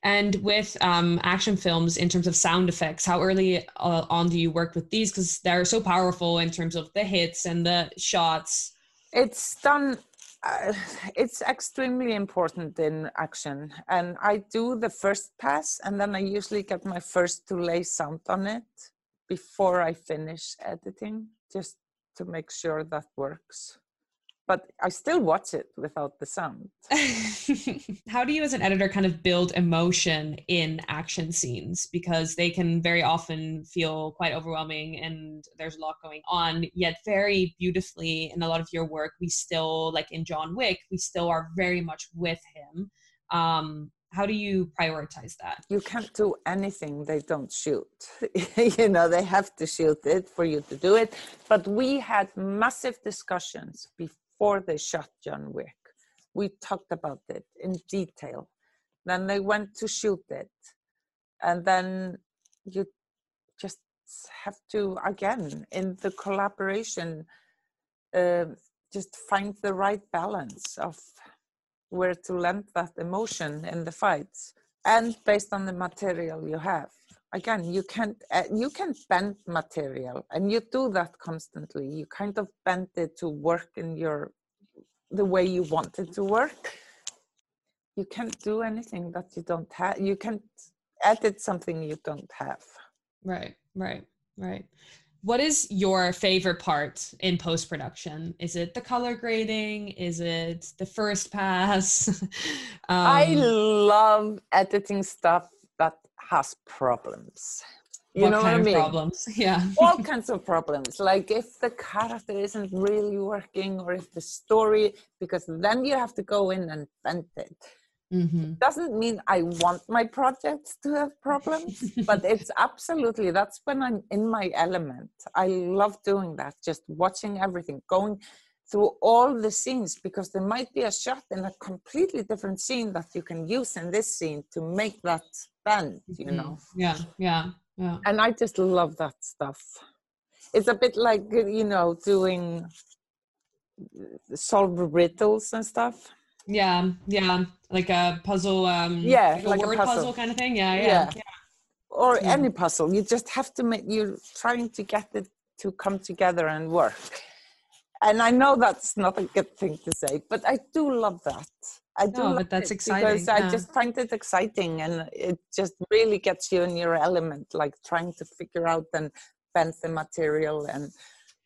And with um, action films, in terms of sound effects, how early uh, on do you work with these? Because they're so powerful in terms of the hits and the shots. It's done uh, [sighs] it's extremely important in action and i do the first pass and then i usually get my first to lay sound on it before i finish editing just to make sure that works but I still watch it without the sound. [laughs] How do you, as an editor, kind of build emotion in action scenes? Because they can very often feel quite overwhelming and there's a lot going on, yet, very beautifully in a lot of your work, we still, like in John Wick, we still are very much with him. Um, how do you prioritize that you can't do anything they don't shoot [laughs] you know they have to shoot it for you to do it but we had massive discussions before before they shot John Wick. We talked about it in detail. Then they went to shoot it. And then you just have to, again, in the collaboration, uh, just find the right balance of where to lend that emotion in the fights and based on the material you have again you can't uh, you can bend material and you do that constantly you kind of bend it to work in your the way you want it to work you can't do anything that you don't have. You can't edit something you don't have. Right, right, right. What is your favorite part in post production? Is it the color grading? Is it the first pass? [laughs] um, I love editing stuff that has problems. You what know what I mean? Problems, [laughs] yeah. All kinds of problems. Like if the character isn't really working, or if the story, because then you have to go in and bend it Mm-hmm. Doesn't mean I want my projects to have problems, but [laughs] it's absolutely that's when I'm in my element. I love doing that, just watching everything, going through all the scenes because there might be a shot in a completely different scene that you can use in this scene to make that bend, you mm-hmm. know. Yeah, yeah, yeah. And I just love that stuff. It's a bit like, you know, doing solve riddles and stuff yeah, yeah, like a puzzle. Um, yeah, like a word puzzle. puzzle. kind of thing. Yeah, yeah, yeah. yeah. Or yeah. any puzzle. You just have to make. You're trying to get it to come together and work. And I know that's not a good thing to say, but I do love that. I do, no, but that's exciting because yeah. I just find it exciting, and it just really gets you in your element, like trying to figure out and bend the material and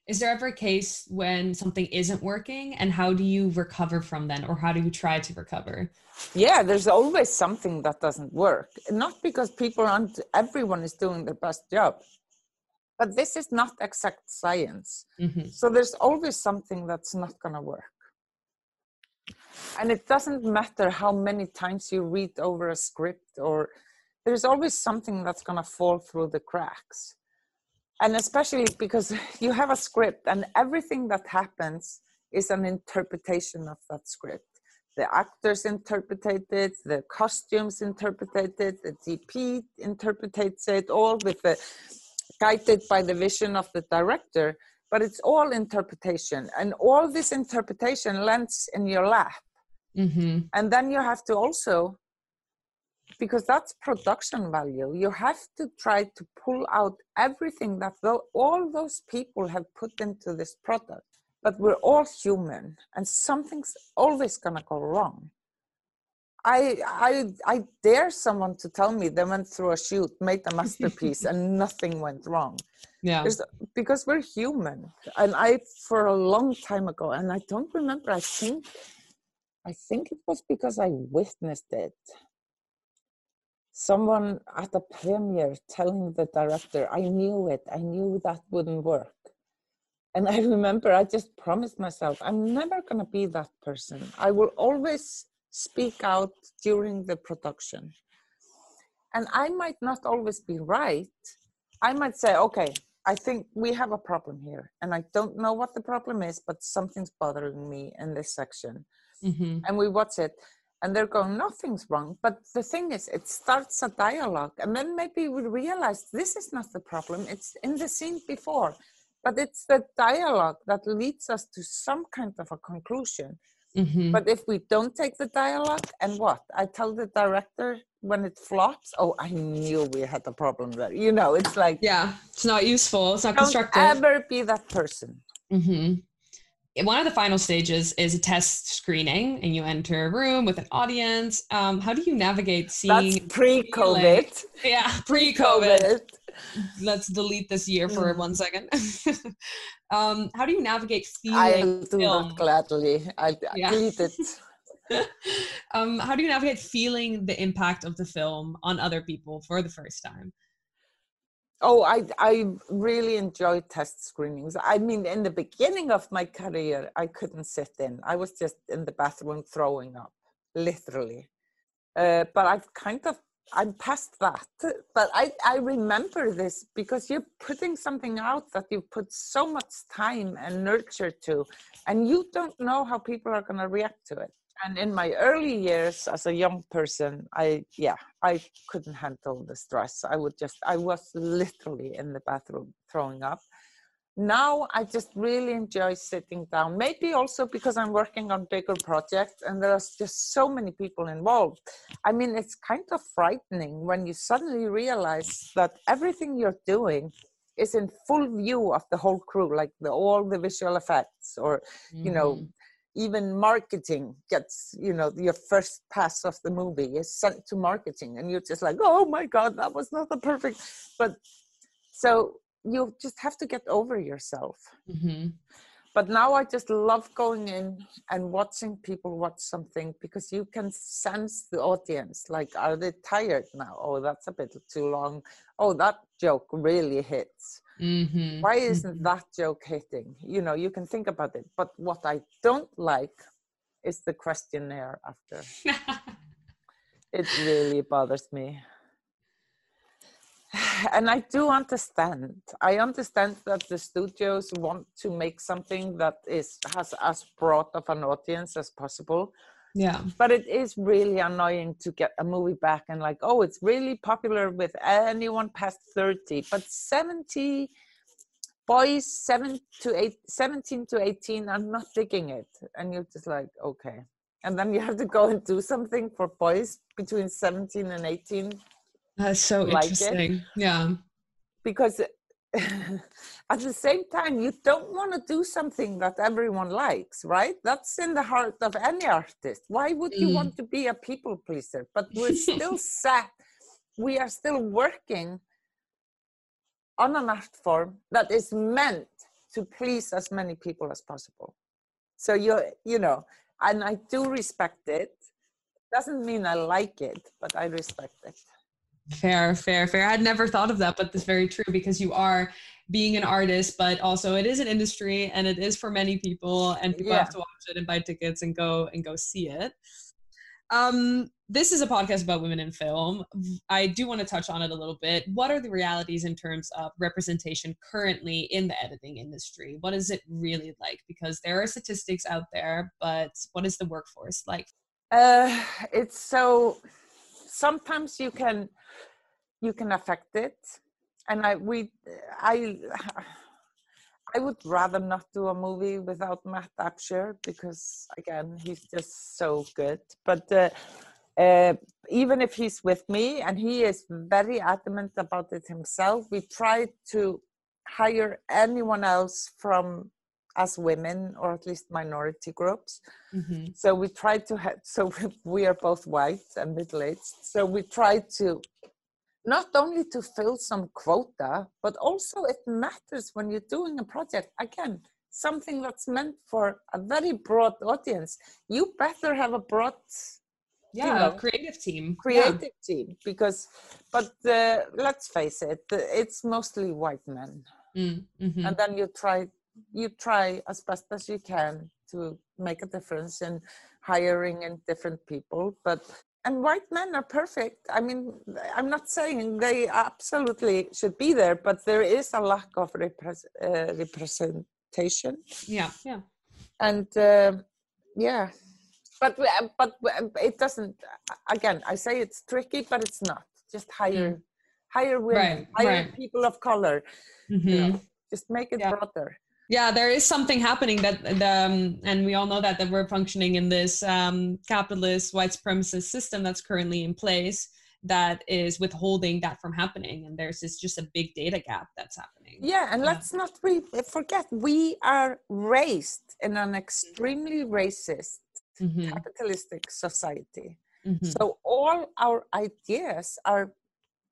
is there ever a case when something isn't working and how do you recover from then or how do you try to recover yeah there's always something that doesn't work not because people aren't everyone is doing their best job but this is not exact science. Mm-hmm. so there's always something that's not going to work. And it doesn't matter how many times you read over a script or there's always something that's going to fall through the cracks. And especially because [laughs] you have a script and everything that happens is an interpretation of that script. The actors interpreted it the costumes interpreted it the dp interprets it all with the guided by the vision of the director but it's all interpretation. And all this interpretation lands in your lap. Mm-hmm. and then you have to also because that's production value you have to try to pull out everything that all those people have put into this product. But we're all human and something's always going to go wrong I, I I dare someone to tell me they went through a shoot, made a masterpiece, and [laughs] nothing went wrong. Yeah, There's, because we're human. And I, for a long time ago, and I don't remember. I think, I think it was because I witnessed it someone at a premiere telling the director, I knew it, I knew that wouldn't work. And I [laughs] remember I just promised myself, I'm never going to be that person. I will always speak out during the production. And I might not always be right. I might say, okay, I think we have a problem here. And I don't know what the problem is, but something's bothering me in this section. Mm-hmm. And we watch it and they're going nothing's wrong but the thing is it starts a dialogue and then maybe we realize this is not the problem it's in the scene before but it's the dialogue that leads us to some kind of a conclusion mm-hmm. but if we don't take the dialogue and what? I tell the director when it flops? Oh i knew we had a problem there. You know it's like yeah it's not useful it's not don't constructive. ever be that person. Mm-hmm. One of the final stages is a test screening and you enter a room with an audience. Um, how do you navigate seeing That's pre-covid. [laughs] Yeah pre-covid [laughs] let's delete this year for mm. one second [laughs] um, how do you navigate feeling i do film? that gladly i yeah. delete it [laughs] um, how do you navigate feeling the impact of the film on other people for the first time Oh, I I really enjoy test screenings. I mean, in the beginning of my career, I couldn't sit in. I was just in the bathroom throwing up, literally. Uh, but I've kind of I'm past that. But I I remember this because you're putting something out that you put so much time and nurture to, and you don't know how people are going to react to it and in my early years as a young person i yeah i couldn't handle the stress i would just i was literally in the bathroom throwing up now i just really enjoy sitting down maybe also because i'm working on bigger projects and there's just so many people involved i mean it's kind of frightening when you suddenly realize that everything you're doing is in full view of the whole crew like the, all the visual effects or you mm-hmm. know even marketing gets you know your first pass of the movie is sent to marketing and you're just like oh my god that was not the perfect but so you just have to get over yourself. Mm-hmm. but now i just love going in and watching people watch something because you can sense the audience like are they tired now? Oh that's a bit too long. Oh that joke really hits. Mm-hmm. why isn't that joke hitting? You know you can think about it. But what i don't like is the questionnaire after. [laughs] It really bothers me and i do understand. I understand that the studios want to make something that is has as broad of an audience as possible. Yeah. but it is really annoying to get a movie back and like oh it's really popular with anyone past 30 but 70 boys 7 to 8 17 to 18 are not digging it. And you're just like okay. And then you have to go and do something for boys between 17 and 18 That's so like it. interesting. Yeah. because [laughs] at the same time you don't want to do something that everyone likes right that's in the heart of any artist why would you Mm. want to be a people pleaser but we're [laughs] still sat we are still working on an art form that is meant to please as many people as possible so you you know and i do respect it doesn't mean i like it but i respect it Fair, fair, fair. I'd never thought of that, but that's very true because you are being an artist, but also it is an industry and it is for many people, and people Yeah. have to watch it and buy tickets and go and go see it. Um, this is a podcast about women in film. I do want to touch on it a little bit. What are the realities in terms of representation currently in the editing industry? What is it really like? Because there are statistics out there, but what is the workforce like? uh it's so sometimes you can you can affect it. And i we i i would rather not do a movie without matt Absher because again he's just so good. But uh, uh, even if he's with me and he is very adamant about it himself we try to hire anyone else from as women or at least minority groups Mhm. so we try to have so [laughs] we are both white and middle-aged so we try to not only to fill some quota but also it matters when you're doing a project again something that's meant for a very broad audience you better have a broad Yeah, know, creative team. Yeah. creative team because but uh, let's face it it's mostly white men Mm, mhm. and then you try you try as best as you can to make a difference in hiring and different people but and white men are perfect i mean i'm not saying they absolutely should be there but there is a lack of repres- uh, representation Yeah, yeah. and uh, yeah but we- but it doesn't again i say it's tricky but it's not just hire hire women Right, hire right. people of color you Mhm. know, just make it Yeah. broader Yeah, there is something happening that the um, and we all know that that we're functioning in this um, capitalist white supremacist system that's currently in place that is withholding that from happening, and there's this just a big data gap that's happening. Yeah, and Yeah. let's not re- forget we are raised in an extremely racist Mhm, capitalistic society. mhm. So all our ideas are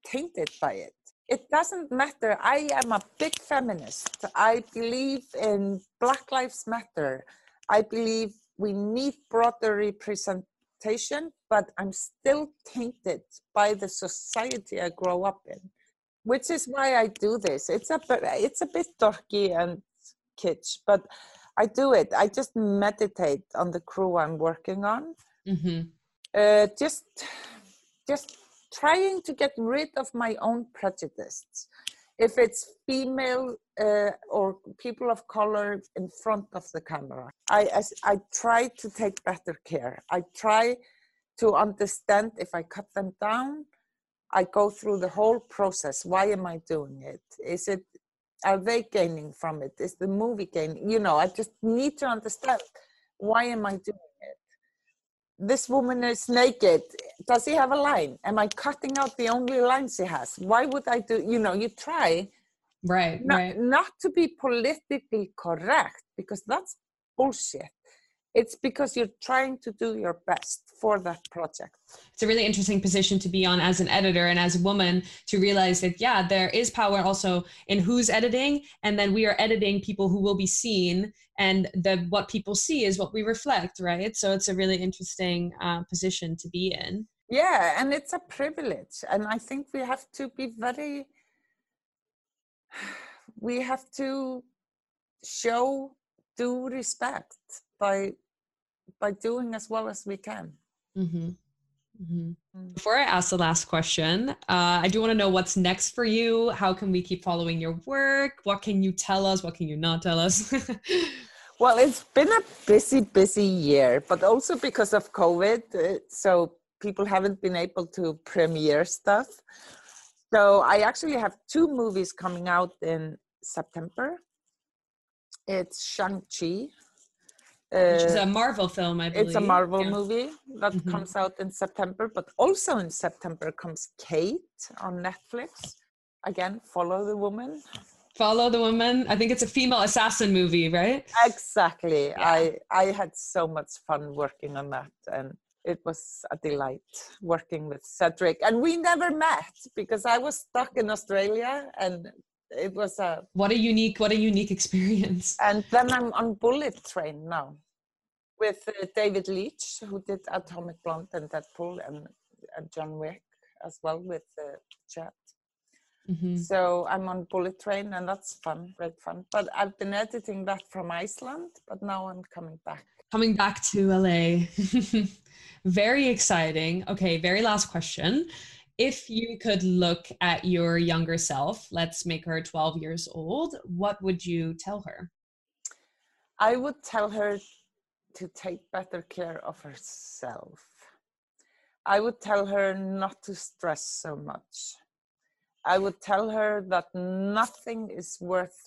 tainted by it. It doesn't matter. I am a big feminist. I believe in Black Lives Matter. I believe we need broader representation, but I'm still tainted by the society I grow up in, which is why I do this. It's a bit, it's a bit dorky and kitsch, but I do it. I just meditate on the crew I'm working on Mhm. uh, just just trying to get rid of my own prejudices. If it's female uh, or people of color in front of the camera I, as, I try to take better care. I try to understand if i cut them down i go through the whole process. Why am i doing it? Is it are they gaining from it? Is the movie gaining? You know i just need to understand why am i doing it this woman is naked. Does he have a line? Am I cutting out the only lines he has? Why would I do? You know, you try Right, not, right. not to be politically correct because that's bullshit. it's because you're trying to do your best for that project. It's a really interesting position to be on as an editor and as a woman to realize that yeah there is power also in who's editing and then we are editing people who will be seen and the what people see is what we reflect right? So it's a really interesting uh, position to be in. Yeah and it's a privilege and i think we have to be very [sighs] we have to show due respect by by doing as well as we can. Mm-hmm. Mm-hmm. Mm. Before I ask the last question, uh, I do want to know what's next for you. How can we keep following your work? What can you tell us? What can you not tell us? [laughs] well, it's been a busy, busy year, but also because of COVID. Uh, so people haven't been able to premiere stuff. So I actually have two movies coming out in September. It's Shang-Chi, which is a uh, Marvel film, I believe. It's a Marvel yeah. movie that mm-hmm. comes out in September, but also in September comes Kate on Netflix. Again, follow the woman. Follow the woman. I think it's a female assassin movie, right? Exactly. Yeah. I I had so much fun working on that, and it was a delight working with Cedric. And we never met because I was stuck in Australia, and it was a what a unique what a unique experience. [laughs] And then i'm on bullet train now with uh, david leitch who did atomic blonde and deadpool and uh, john wick as well with uh, Chad. Mm-hmm. so i'm on bullet train and that's fun great fun. But i've been editing that from iceland but now i'm coming back. Coming back to la [laughs] very exciting. Okay very last question if you could look at your younger self, let's make her 12 years old, what would you tell her? I would tell her to take better care of herself. I would tell her not to stress so much. I would tell her that nothing is worth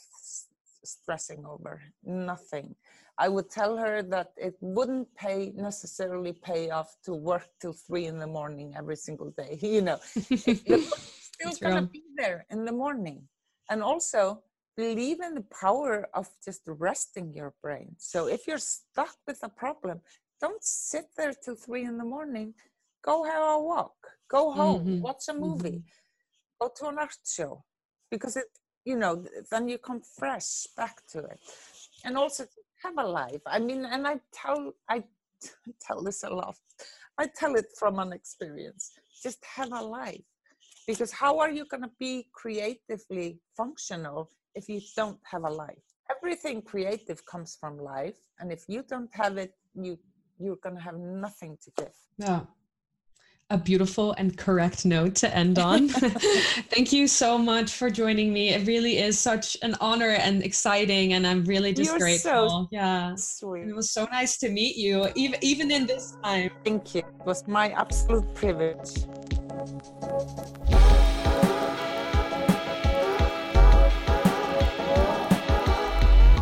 stressing over, nothing. I would tell her that it wouldn't pay necessarily pay off to work till three in the morning every single day. [laughs] You know, it's [laughs] still gonna be there in the morning, and also believe in the power of just resting your brain. So if you're stuck with a problem, don't sit there till three in the morning. Go have a walk. Go home. Mm-hmm. Watch a movie. Mm-hmm. Go to an art show, because it you know then you come fresh back to it and also have a life. I mean, and I tell I tell this a lot. I tell it from an experience. Just have a life. Because how are you going to be creatively functional if you don't have a life? Everything creative comes from life, and if you don't have it, you you're going to have nothing to give. Yeah a beautiful and correct note to end on. [laughs] [laughs] Thank you so much for joining me. It really is such an honor and exciting, and I'm really just You're grateful. So yeah, sweet. It was so nice to meet you, even even in this time. Thank you. It was my absolute privilege.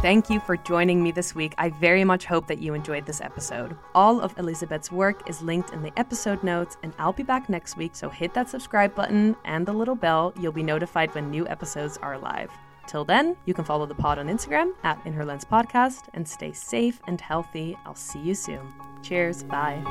Thank you for joining me this week. I very much hope that you enjoyed this episode. All of Elizabeth's work is linked in the episode notes, and I'll be back next week, so hit that subscribe button and the little bell. You'll be notified when new episodes are live. Till then, you can follow the pod on Instagram at In Her Lens Podcast and stay safe and healthy. I'll see you soon. Cheers. Bye.